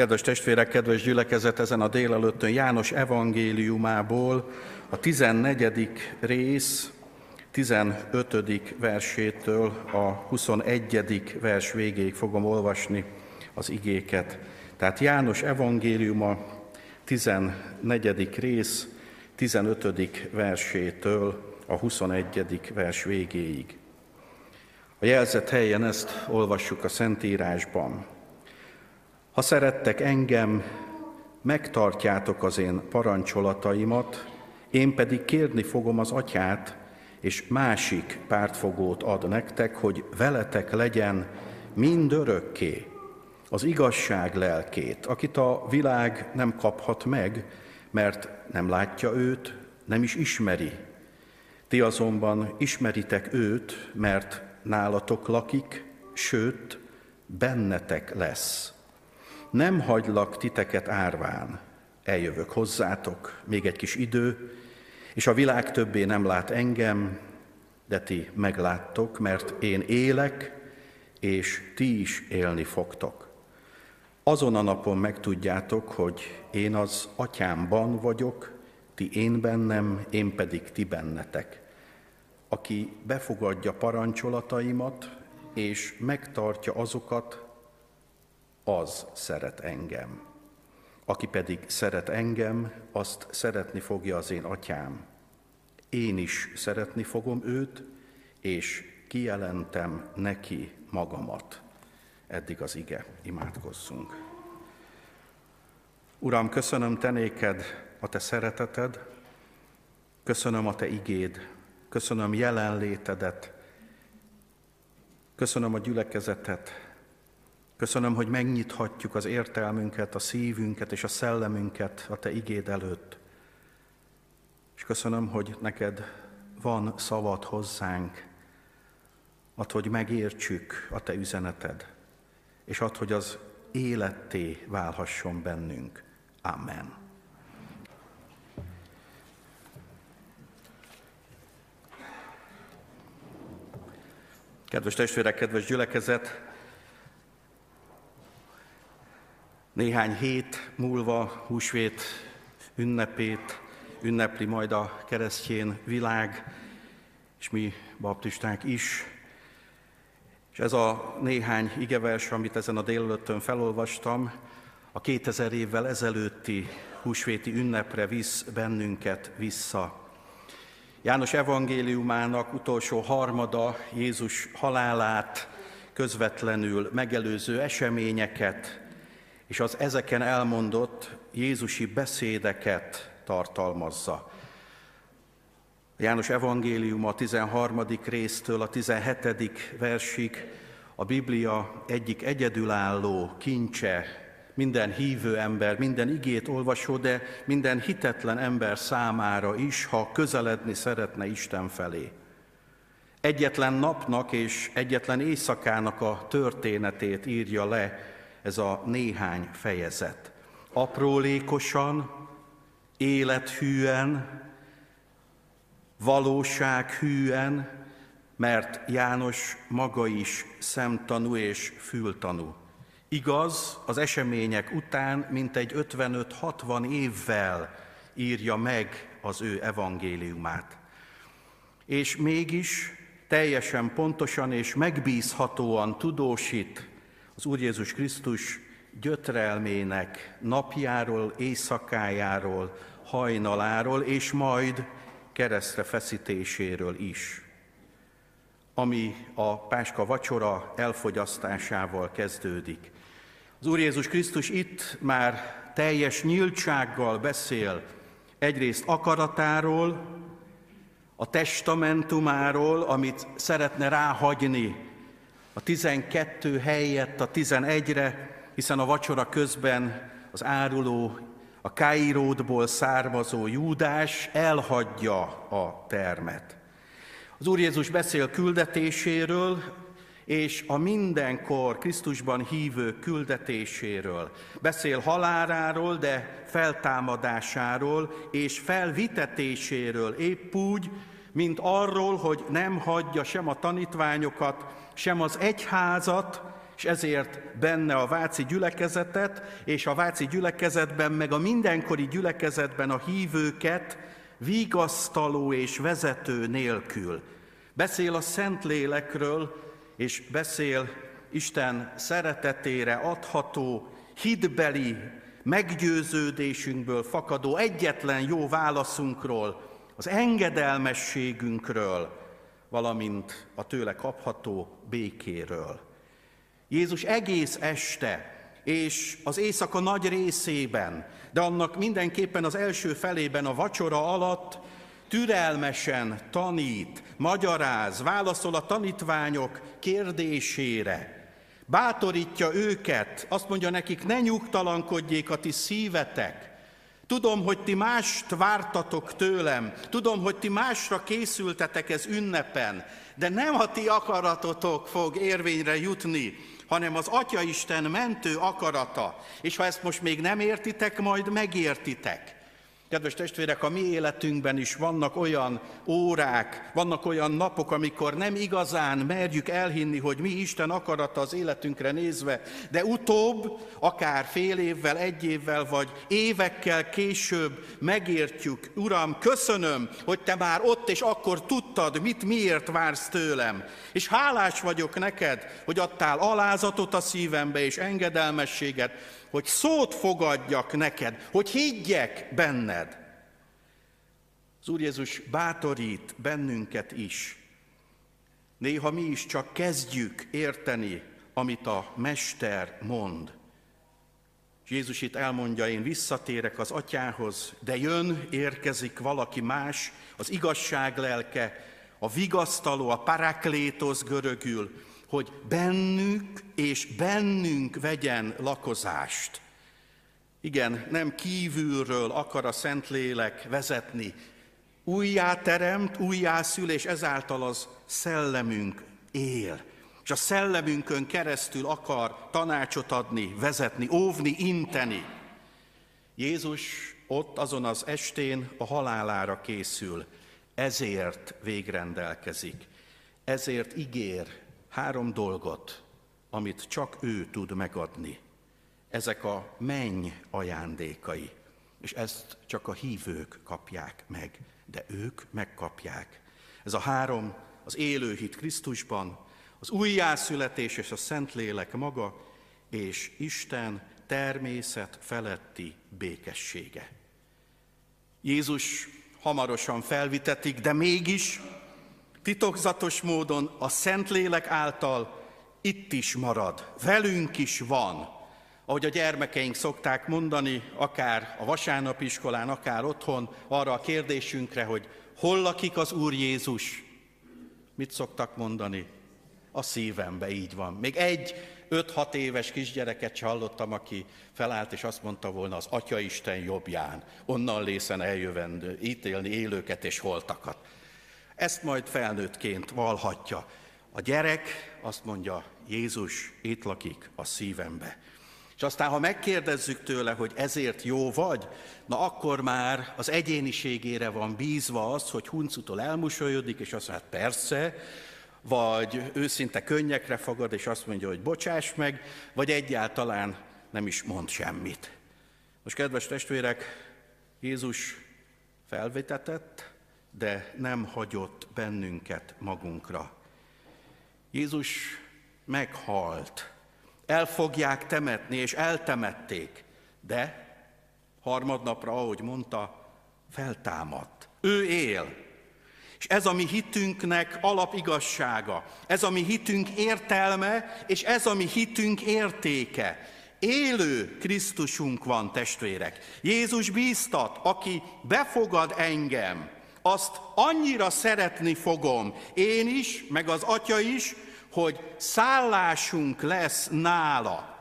Kedves testvérek, kedves gyülekezet, ezen a délelőttön János evangéliumából a 14. rész 15. versétől a 21. vers végéig fogom olvasni az igéket. Tehát János evangéliuma 14. rész 15. versétől a 21. vers végéig. A jelzett helyen ezt olvassuk a Szentírásban. Ha szerettek engem, megtartjátok az én parancsolataimat, én pedig kérni fogom az atyát, és másik pártfogót ad nektek, hogy veletek legyen mind örökké az igazság lelkét, akit a világ nem kaphat meg, mert nem látja őt, nem is ismeri. Ti azonban ismeritek őt, mert nálatok lakik, sőt, bennetek lesz. Nem hagylak titeket árván, eljövök hozzátok, még egy kis idő, és a világ többé nem lát engem, de ti megláttok, mert én élek, és ti is élni fogtok. Azon a napon megtudjátok, hogy én az atyámban vagyok, ti én bennem, én pedig ti bennetek. Aki befogadja parancsolataimat, és megtartja azokat, az szeret engem. Aki pedig szeret engem, azt szeretni fogja az én atyám. Én is szeretni fogom őt, és kijelentem neki magamat. Eddig az ige, imádkozzunk. Uram, köszönöm te néked a te szereteted, köszönöm a te igéd, köszönöm jelenlétedet, köszönöm a gyülekezetet, Köszönöm, hogy megnyithatjuk az értelmünket, a szívünket és a szellemünket a Te igéd előtt. És köszönöm, hogy neked van szavad hozzánk, ad, hogy megértsük a Te üzeneted, és ad, hogy az életté válhasson bennünk. Amen. Kedves testvérek, kedves gyülekezet, Néhány hét múlva húsvét ünnepét ünnepli majd a keresztjén világ, és mi baptisták is. És ez a néhány igevers, amit ezen a délelőttön felolvastam, a 2000 évvel ezelőtti húsvéti ünnepre visz bennünket vissza. János evangéliumának utolsó harmada Jézus halálát, közvetlenül megelőző eseményeket, és az ezeken elmondott Jézusi beszédeket tartalmazza. János evangélium a 13. résztől a 17. versig a Biblia egyik egyedülálló kincse, minden hívő ember, minden igét olvasó, de minden hitetlen ember számára is, ha közeledni szeretne Isten felé. Egyetlen napnak és egyetlen éjszakának a történetét írja le ez a néhány fejezet. Aprólékosan, élethűen, valósághűen, mert János maga is szemtanú és fültanú. Igaz, az események után mintegy 55-60 évvel írja meg az ő evangéliumát. És mégis teljesen pontosan és megbízhatóan tudósít az Úr Jézus Krisztus gyötrelmének napjáról, éjszakájáról, hajnaláról, és majd keresztre feszítéséről is, ami a Páska vacsora elfogyasztásával kezdődik. Az Úr Jézus Krisztus itt már teljes nyíltsággal beszél egyrészt akaratáról, a testamentumáról, amit szeretne ráhagyni a 12 helyett a 11-re, hiszen a vacsora közben az áruló, a Kairódból származó Júdás elhagyja a termet. Az Úr Jézus beszél küldetéséről, és a mindenkor Krisztusban hívő küldetéséről. Beszél haláláról, de feltámadásáról és felvitetéséről épp úgy, mint arról, hogy nem hagyja sem a tanítványokat, sem az egyházat, és ezért benne a váci gyülekezetet, és a váci gyülekezetben, meg a mindenkori gyülekezetben a hívőket vigasztaló és vezető nélkül. Beszél a Szentlélekről, és beszél Isten szeretetére adható, hitbeli meggyőződésünkből fakadó egyetlen jó válaszunkról, az engedelmességünkről, valamint a tőle kapható békéről. Jézus egész este és az éjszaka nagy részében, de annak mindenképpen az első felében a vacsora alatt türelmesen tanít, magyaráz, válaszol a tanítványok kérdésére, bátorítja őket, azt mondja nekik, ne nyugtalankodjék a ti szívetek, Tudom, hogy ti mást vártatok tőlem, tudom, hogy ti másra készültetek ez ünnepen, de nem a ti akaratotok fog érvényre jutni, hanem az Atya Isten mentő akarata. És ha ezt most még nem értitek, majd megértitek. Kedves testvérek, a mi életünkben is vannak olyan órák, vannak olyan napok, amikor nem igazán merjük elhinni, hogy mi Isten akarata az életünkre nézve, de utóbb, akár fél évvel, egy évvel, vagy évekkel később megértjük, Uram, köszönöm, hogy Te már ott és akkor tudtad, mit miért vársz tőlem. És hálás vagyok neked, hogy adtál alázatot a szívembe és engedelmességet, hogy szót fogadjak neked, hogy higgyek benned. Az Úr Jézus bátorít bennünket is. Néha mi is csak kezdjük érteni, amit a Mester mond. Jézus itt elmondja, én visszatérek az atyához, de jön, érkezik valaki más, az igazság lelke, a vigasztaló, a paraklétos görögül, hogy bennük és bennünk vegyen lakozást. Igen, nem kívülről akar a Szentlélek vezetni. Újjá teremt, újjá szül, és ezáltal az szellemünk él. És a szellemünkön keresztül akar tanácsot adni, vezetni, óvni, inteni. Jézus ott azon az estén a halálára készül, ezért végrendelkezik, ezért ígér három dolgot, amit csak ő tud megadni. Ezek a menny ajándékai, és ezt csak a hívők kapják meg, de ők megkapják. Ez a három, az élő hit Krisztusban, az újjászületés és a Szentlélek maga, és Isten természet feletti békessége. Jézus hamarosan felvitetik, de mégis titokzatos módon a Szentlélek által itt is marad, velünk is van. Ahogy a gyermekeink szokták mondani, akár a vasárnapiskolán, akár otthon, arra a kérdésünkre, hogy hol lakik az Úr Jézus, mit szoktak mondani? A szívembe, így van. Még egy 5-6 éves kisgyereket hallottam, aki felállt és azt mondta volna az Atya Isten jobbján, onnan lészen eljövendő, ítélni élőket és holtakat. Ezt majd felnőttként valhatja. A gyerek azt mondja, Jézus itt lakik a szívembe. És aztán, ha megkérdezzük tőle, hogy ezért jó vagy, na akkor már az egyéniségére van bízva az, hogy huncutól elmusolyodik, és azt mondja, hát persze, vagy őszinte könnyekre fogad, és azt mondja, hogy bocsáss meg, vagy egyáltalán nem is mond semmit. Most, kedves testvérek, Jézus felvetetett, de nem hagyott bennünket magunkra. Jézus meghalt. El fogják temetni, és eltemették, de harmadnapra, ahogy mondta, feltámadt. Ő él. És ez a mi hitünknek alapigazsága, ez a mi hitünk értelme, és ez a mi hitünk értéke. Élő Krisztusunk van, testvérek. Jézus bíztat, aki befogad engem, azt annyira szeretni fogom, én is, meg az Atya is, hogy szállásunk lesz nála.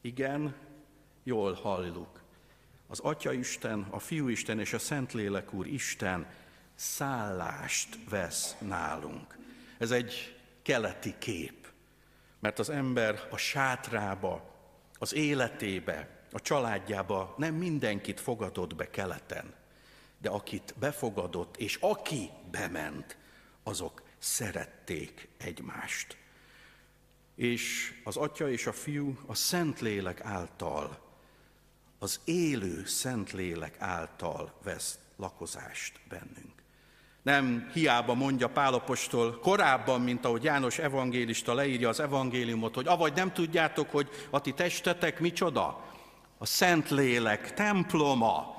Igen, jól halljuk. Az Atya Isten, a Fiú Isten és a Szentlélek Úr Isten szállást vesz nálunk. Ez egy keleti kép, mert az ember a sátrába, az életébe, a családjába nem mindenkit fogadott be keleten de akit befogadott, és aki bement, azok szerették egymást. és az Atya és a Fiú a Szentlélek által, az élő Szentlélek által vesz lakozást bennünk. Nem hiába mondja Pálapostól korábban, mint ahogy János evangélista leírja az evangéliumot, hogy avagy nem tudjátok, hogy a ti testetek micsoda? A Szentlélek temploma,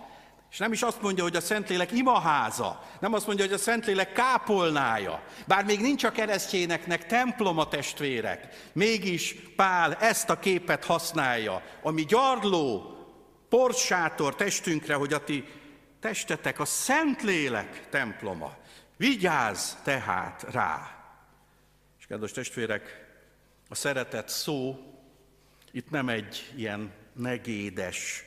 és nem is azt mondja, hogy a Szentlélek imaháza, nem azt mondja, hogy a Szentlélek kápolnája. Bár még nincs a keresztjéneknek temploma testvérek, mégis Pál ezt a képet használja, ami gyarló, porsátor testünkre, hogy a ti testetek a Szentlélek temploma. Vigyázz tehát rá! És kedves testvérek, a szeretet szó itt nem egy ilyen negédes,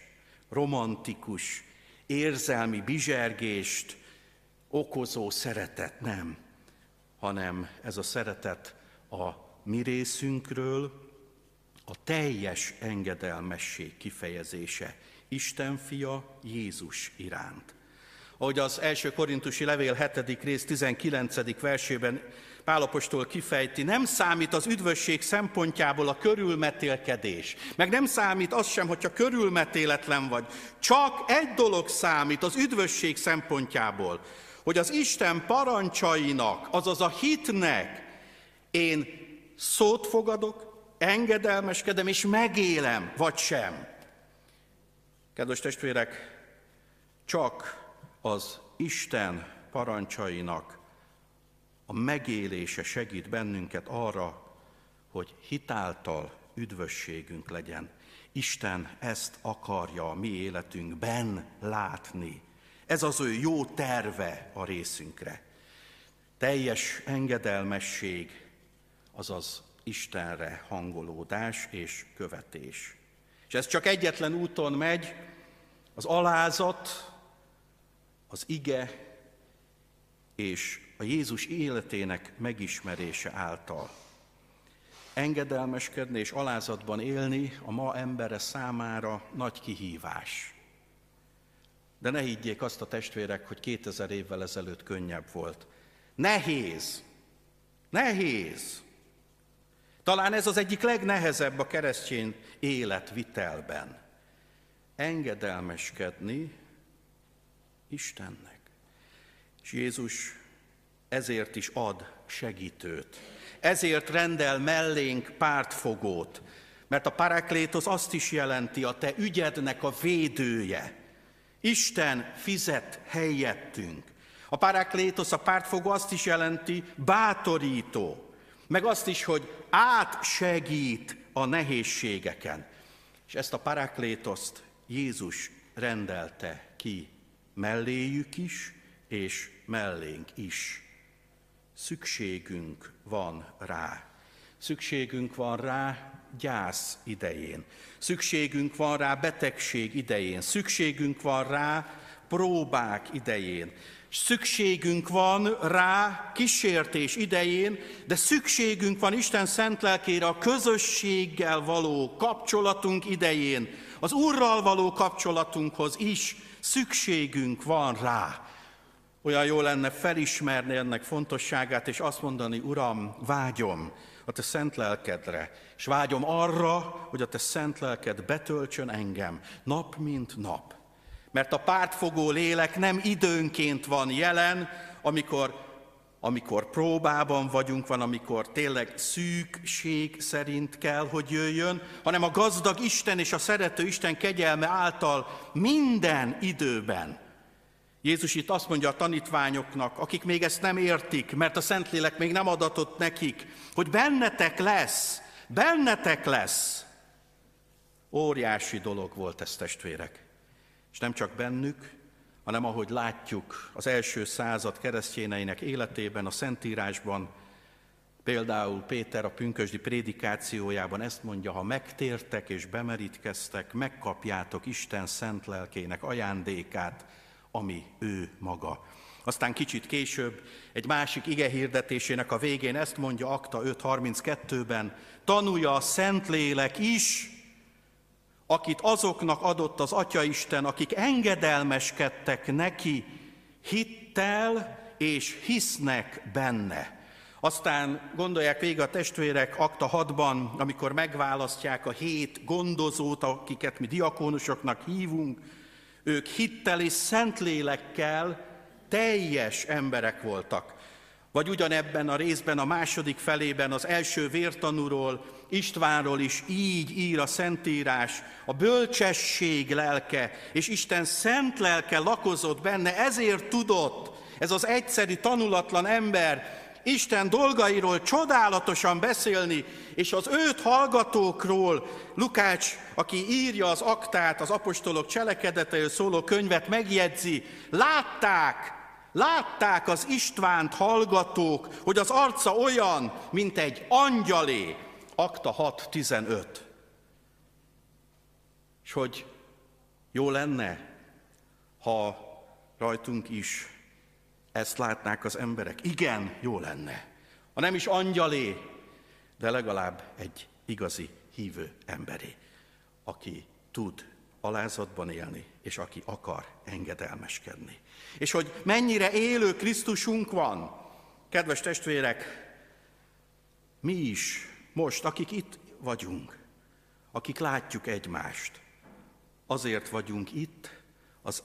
romantikus, érzelmi bizsergést okozó szeretet, nem, hanem ez a szeretet a mi részünkről a teljes engedelmesség kifejezése Isten fia Jézus iránt. Ahogy az első korintusi levél 7. rész 19. versében Pálapostól kifejti, nem számít az üdvösség szempontjából a körülmetélkedés, meg nem számít az sem, hogyha körülmetéletlen vagy. Csak egy dolog számít az üdvösség szempontjából, hogy az Isten parancsainak, azaz a hitnek én szót fogadok, engedelmeskedem és megélem, vagy sem. Kedves testvérek, csak az Isten parancsainak a megélése segít bennünket arra, hogy hitáltal üdvösségünk legyen. Isten ezt akarja a mi életünkben látni. Ez az ő jó terve a részünkre. Teljes engedelmesség, azaz Istenre hangolódás és követés. És ez csak egyetlen úton megy, az alázat, az ige és a Jézus életének megismerése által. Engedelmeskedni és alázatban élni a ma embere számára nagy kihívás. De ne higgyék azt a testvérek, hogy 2000 évvel ezelőtt könnyebb volt. Nehéz, nehéz. Talán ez az egyik legnehezebb a keresztény életvitelben. Engedelmeskedni Istennek. És Jézus ezért is ad segítőt. Ezért rendel mellénk pártfogót, mert a paraklétos azt is jelenti, a te ügyednek a védője. Isten fizet helyettünk. A paraklétos, a pártfogó azt is jelenti bátorító, meg azt is, hogy átsegít a nehézségeken. És ezt a paraklétoszt Jézus rendelte ki melléjük is, és mellénk is. Szükségünk van rá. Szükségünk van rá gyász idején. Szükségünk van rá betegség idején. Szükségünk van rá próbák idején. Szükségünk van rá kísértés idején, de szükségünk van Isten szent lelkére a közösséggel való kapcsolatunk idején, az Úrral való kapcsolatunkhoz is szükségünk van rá. Olyan jó lenne felismerni ennek fontosságát, és azt mondani, Uram, vágyom a Te szent lelkedre, és vágyom arra, hogy a Te szent lelked betöltsön engem nap mint nap. Mert a pártfogó lélek nem időnként van jelen, amikor, amikor próbában vagyunk, van, amikor tényleg szűkség szerint kell, hogy jöjjön, hanem a gazdag Isten és a szerető Isten kegyelme által minden időben Jézus itt azt mondja a tanítványoknak, akik még ezt nem értik, mert a Szentlélek még nem adatott nekik, hogy bennetek lesz, bennetek lesz. Óriási dolog volt ez, testvérek. És nem csak bennük, hanem ahogy látjuk az első század keresztjéneinek életében, a Szentírásban, például Péter a pünkösdi prédikációjában ezt mondja, ha megtértek és bemerítkeztek, megkapjátok Isten szent lelkének ajándékát, ami ő maga. Aztán kicsit később egy másik ige hirdetésének a végén ezt mondja Akta 5.32-ben, tanulja a Szentlélek is, akit azoknak adott az Atyaisten, akik engedelmeskedtek neki hittel és hisznek benne. Aztán gondolják végig a testvérek akta 6-ban, amikor megválasztják a hét gondozót, akiket mi diakónusoknak hívunk, ők hittel és szentlélekkel teljes emberek voltak. Vagy ugyanebben a részben, a második felében az első vértanúról, Istvánról is így ír a Szentírás, a bölcsesség lelke, és Isten szent lelke lakozott benne, ezért tudott ez az egyszerű, tanulatlan ember Isten dolgairól csodálatosan beszélni, és az őt hallgatókról. Lukács, aki írja az aktát, az apostolok cselekedeteiről szóló könyvet megjegyzi, látták, látták az Istvánt hallgatók, hogy az arca olyan, mint egy angyalé, akta 6.15. És hogy jó lenne, ha rajtunk is ezt látnák az emberek. Igen, jó lenne. Ha nem is angyalé, de legalább egy igazi hívő emberé, aki tud alázatban élni, és aki akar engedelmeskedni. És hogy mennyire élő Krisztusunk van, kedves testvérek, mi is most, akik itt vagyunk, akik látjuk egymást, azért vagyunk itt, az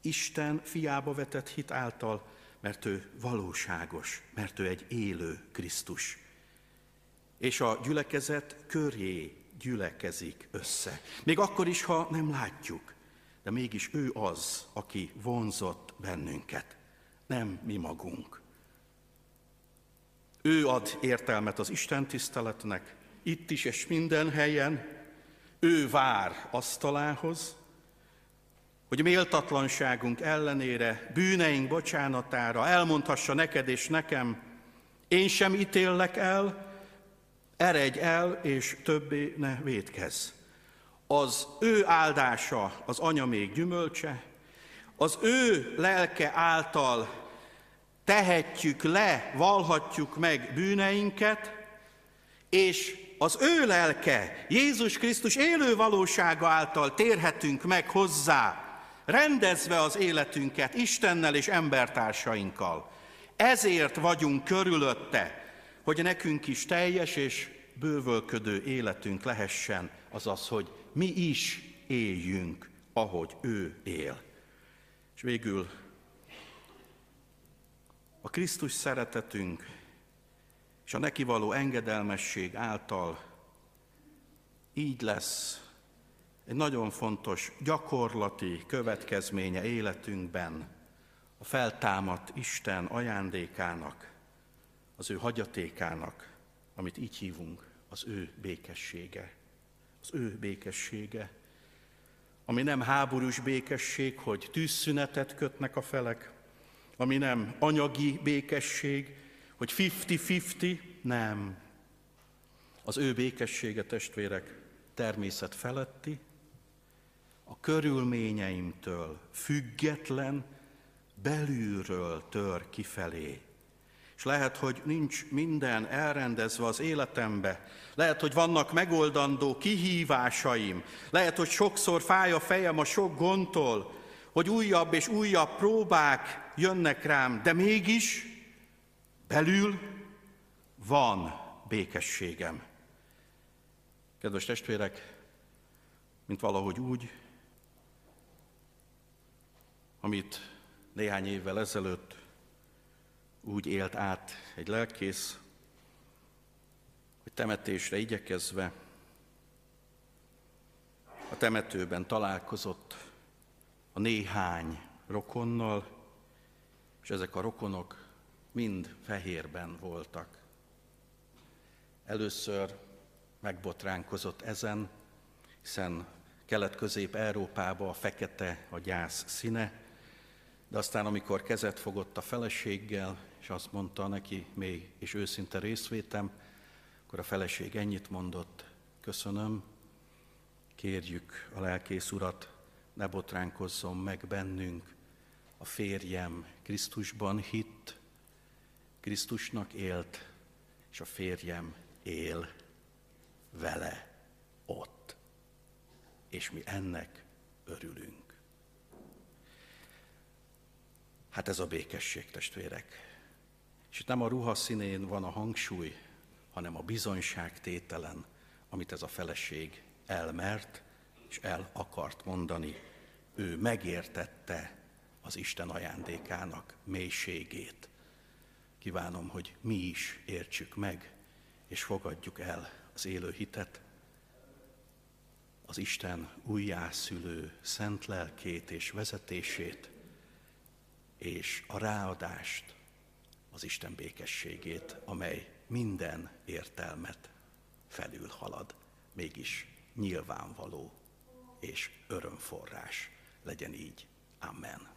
Isten fiába vetett hit által, mert ő valóságos, mert ő egy élő Krisztus. És a gyülekezet köré gyülekezik össze. Még akkor is, ha nem látjuk, de mégis ő az, aki vonzott bennünket, nem mi magunk. Ő ad értelmet az Isten tiszteletnek, itt is és minden helyen. Ő vár asztalához, hogy méltatlanságunk ellenére, bűneink bocsánatára elmondhassa neked és nekem, én sem ítéllek el, eredj el, és többé ne védkezz. Az ő áldása az anya még gyümölcse, az ő lelke által tehetjük le, valhatjuk meg bűneinket, és az ő lelke, Jézus Krisztus élő valósága által térhetünk meg hozzá, rendezve az életünket Istennel és embertársainkkal. Ezért vagyunk körülötte, hogy nekünk is teljes és bővölködő életünk lehessen, azaz, hogy mi is éljünk, ahogy ő él. És végül a Krisztus szeretetünk és a neki való engedelmesség által így lesz egy nagyon fontos gyakorlati következménye életünkben a feltámadt Isten ajándékának, az ő hagyatékának, amit így hívunk, az ő békessége. Az ő békessége, ami nem háborús békesség, hogy tűzszünetet kötnek a felek, ami nem anyagi békesség, hogy 50-50, nem. Az ő békessége, testvérek, természet feletti, a körülményeimtől független, belülről tör kifelé. És lehet, hogy nincs minden elrendezve az életembe, lehet, hogy vannak megoldandó kihívásaim, lehet, hogy sokszor fáj a fejem a sok gondtól, hogy újabb és újabb próbák jönnek rám, de mégis belül van békességem. Kedves testvérek, mint valahogy úgy, amit néhány évvel ezelőtt úgy élt át egy lelkész, hogy temetésre igyekezve a temetőben találkozott a néhány rokonnal, és ezek a rokonok mind fehérben voltak. Először megbotránkozott ezen, hiszen Kelet-Közép-Európában a fekete a gyász színe, de aztán, amikor kezet fogott a feleséggel, és azt mondta neki még, és őszinte részvétem, akkor a feleség ennyit mondott, köszönöm, kérjük a lelkész urat, ne botránkozzon meg bennünk, a férjem Krisztusban hitt, Krisztusnak élt, és a férjem él vele ott. És mi ennek örülünk. Hát ez a békesség, testvérek. És itt nem a ruha színén van a hangsúly, hanem a bizonyságtételen, amit ez a feleség elmert és el akart mondani. Ő megértette az Isten ajándékának mélységét. Kívánom, hogy mi is értsük meg, és fogadjuk el az élő hitet, az Isten újjászülő szent lelkét és vezetését, és a ráadást, az Isten békességét, amely minden értelmet felül halad, mégis nyilvánvaló és örömforrás. Legyen így. Amen.